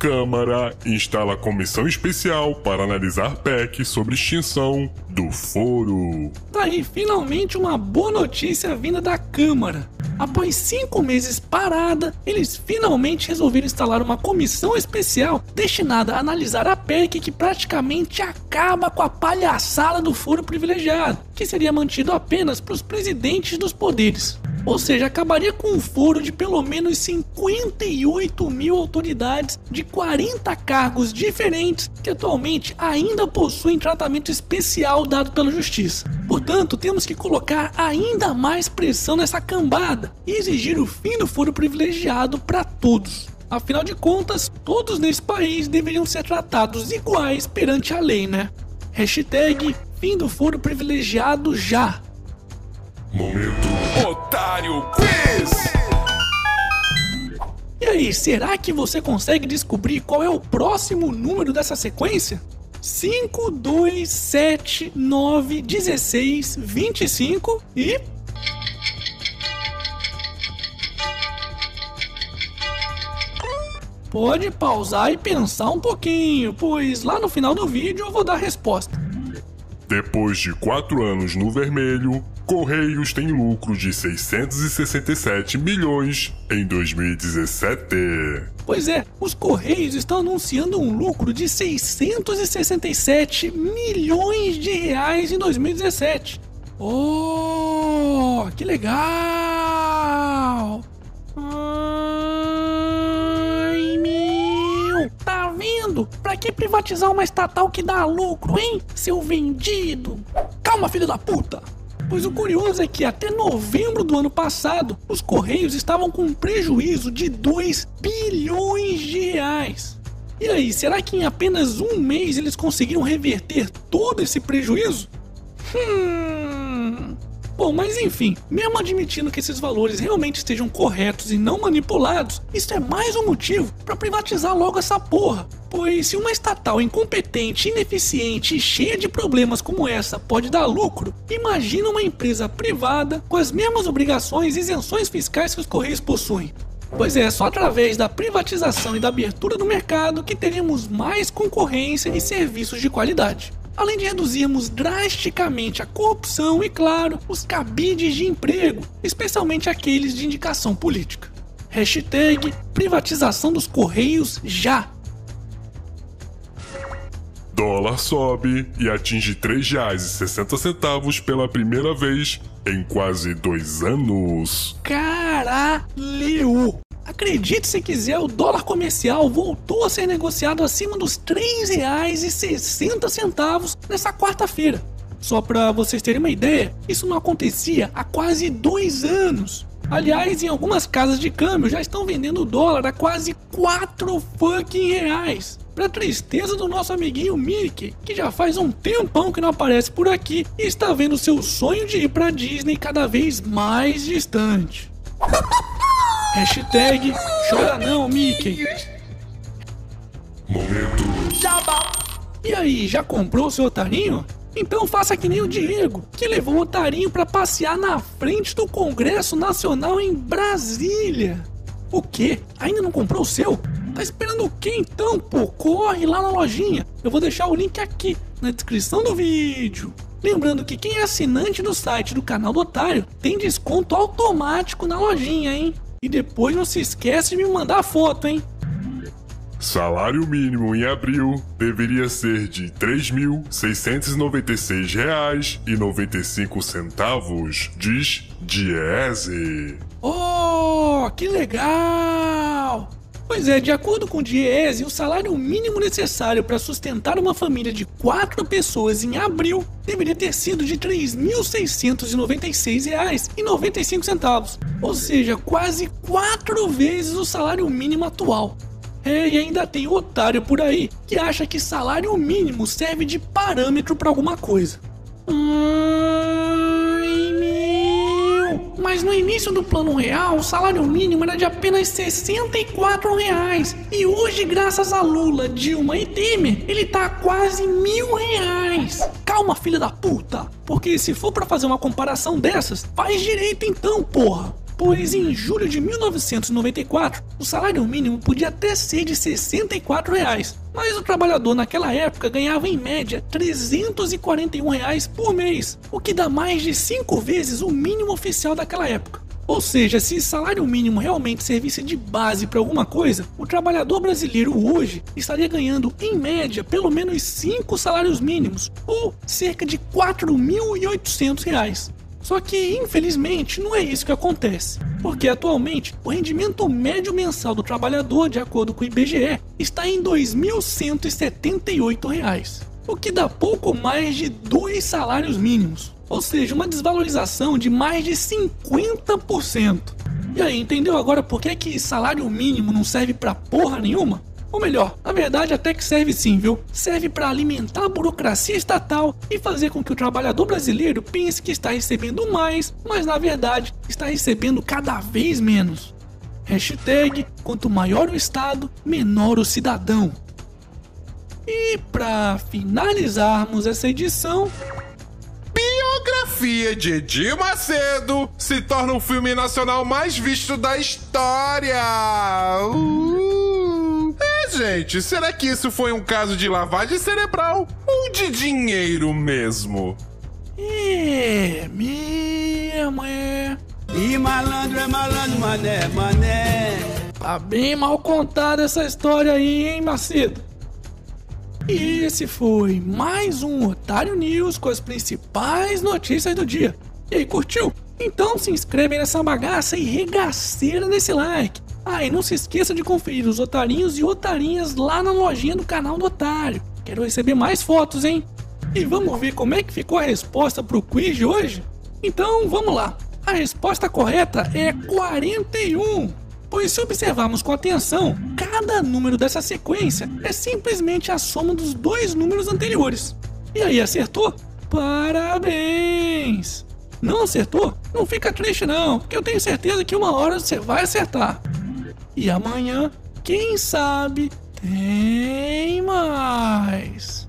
Câmara instala comissão especial para analisar PEC sobre extinção do foro. Tá aí finalmente uma boa notícia vinda da Câmara. Após cinco meses parada, eles finalmente resolveram instalar uma comissão especial destinada a analisar a PEC que praticamente acaba com a palhaçada do foro privilegiado, que seria mantido apenas para os presidentes dos poderes. Ou seja, acabaria com um foro de pelo menos 58 mil autoridades de 40 cargos diferentes que atualmente ainda possuem tratamento especial dado pela justiça. Portanto, temos que colocar ainda mais pressão nessa cambada e exigir o fim do foro privilegiado para todos. Afinal de contas, todos nesse país deveriam ser tratados iguais perante a lei, né? Hashtag fim do foro privilegiado já. Momento Otário Quiz! E aí, será que você consegue descobrir qual é o próximo número dessa sequência? 5, 2, 7, 9, 16, 25 e. Pode pausar e pensar um pouquinho, pois lá no final do vídeo eu vou dar a resposta. Depois de quatro anos no vermelho, Correios tem lucro de 667 milhões em 2017. Pois é, os Correios estão anunciando um lucro de 667 milhões de reais em 2017. Oh, que legal! Vendo? Pra que privatizar uma estatal que dá lucro, hein? Seu vendido! Calma, filho da puta! Pois o curioso é que até novembro do ano passado, os Correios estavam com um prejuízo de 2 bilhões de reais. E aí, será que em apenas um mês eles conseguiram reverter todo esse prejuízo? Hum. Bom, mas enfim, mesmo admitindo que esses valores realmente estejam corretos e não manipulados, isso é mais um motivo para privatizar logo essa porra. Pois se uma estatal incompetente, ineficiente e cheia de problemas como essa pode dar lucro, imagina uma empresa privada com as mesmas obrigações e isenções fiscais que os Correios possuem. Pois é, só através da privatização e da abertura do mercado que teremos mais concorrência e serviços de qualidade além de reduzirmos drasticamente a corrupção e, claro, os cabides de emprego, especialmente aqueles de indicação política. Hashtag privatização dos Correios já. Dólar sobe e atinge R$ 3,60 pela primeira vez em quase dois anos. Caralho! Acredite se quiser, o dólar comercial voltou a ser negociado acima dos R$ 3,60 nessa quarta-feira. Só para vocês terem uma ideia, isso não acontecia há quase dois anos. Aliás, em algumas casas de câmbio já estão vendendo o dólar a quase 4 fucking reais. Pra tristeza do nosso amiguinho Mickey, que já faz um tempão que não aparece por aqui e está vendo seu sonho de ir pra Disney cada vez mais distante. Hashtag chora não, Mickey. Momento Jabá! E aí, já comprou o seu otarinho? Então faça que nem o Diego, que levou o otarinho para passear na frente do Congresso Nacional em Brasília. O quê? Ainda não comprou o seu? Tá esperando o quê então, pô? Corre lá na lojinha. Eu vou deixar o link aqui na descrição do vídeo. Lembrando que quem é assinante do site do canal do Otário tem desconto automático na lojinha, hein? E depois não se esquece de me mandar a foto, hein? Salário mínimo em abril deveria ser de R$ 3.696,95, diz Diese. Oh, que legal! Pois é, de acordo com o Diese, o salário mínimo necessário para sustentar uma família de quatro pessoas em abril deveria ter sido de R$ 3.696,95, ou seja, quase quatro vezes o salário mínimo atual. É, e ainda tem otário por aí que acha que salário mínimo serve de parâmetro para alguma coisa. Meu! Mas no início do plano real, o salário mínimo era de apenas 64 reais. E hoje, graças a Lula, Dilma e Temer, ele tá a quase mil reais. Calma, filha da puta! Porque se for para fazer uma comparação dessas, faz direito então, porra! Pois em julho de 1994 o salário mínimo podia até ser de 64 reais, mas o trabalhador naquela época ganhava em média 341 reais por mês, o que dá mais de 5 vezes o mínimo oficial daquela época. Ou seja, se salário mínimo realmente servisse de base para alguma coisa, o trabalhador brasileiro hoje estaria ganhando, em média, pelo menos 5 salários mínimos, ou cerca de R$ 4.800. Só que, infelizmente, não é isso que acontece, porque atualmente o rendimento médio mensal do trabalhador, de acordo com o IBGE, está em R$ 2.178, o que dá pouco mais de dois salários mínimos, ou seja, uma desvalorização de mais de 50%. E aí, entendeu agora por que, que salário mínimo não serve pra porra nenhuma? Ou melhor, na verdade até que serve sim, viu? Serve para alimentar a burocracia estatal e fazer com que o trabalhador brasileiro pense que está recebendo mais, mas na verdade está recebendo cada vez menos. Hashtag, quanto maior o Estado, menor o cidadão. E para finalizarmos essa edição, Biografia de Edir Macedo se torna o filme nacional mais visto da história. Uh. Gente, será que isso foi um caso de lavagem cerebral ou de dinheiro mesmo? é mesmo, é. E malandro é malandro, mané, mané. Tá bem mal contada essa história aí, hein, Macedo? E esse foi mais um Otário News com as principais notícias do dia. E aí, curtiu? Então se inscreve nessa bagaça e regaceira nesse like. Ah, e não se esqueça de conferir os otarinhos e otarinhas lá na lojinha do canal do Otário. Quero receber mais fotos, hein? E vamos ver como é que ficou a resposta pro quiz de hoje? Então vamos lá. A resposta correta é 41. Pois se observarmos com atenção, cada número dessa sequência é simplesmente a soma dos dois números anteriores. E aí, acertou? Parabéns! Não acertou? Não fica triste não, porque eu tenho certeza que uma hora você vai acertar. E amanhã, quem sabe, tem mais.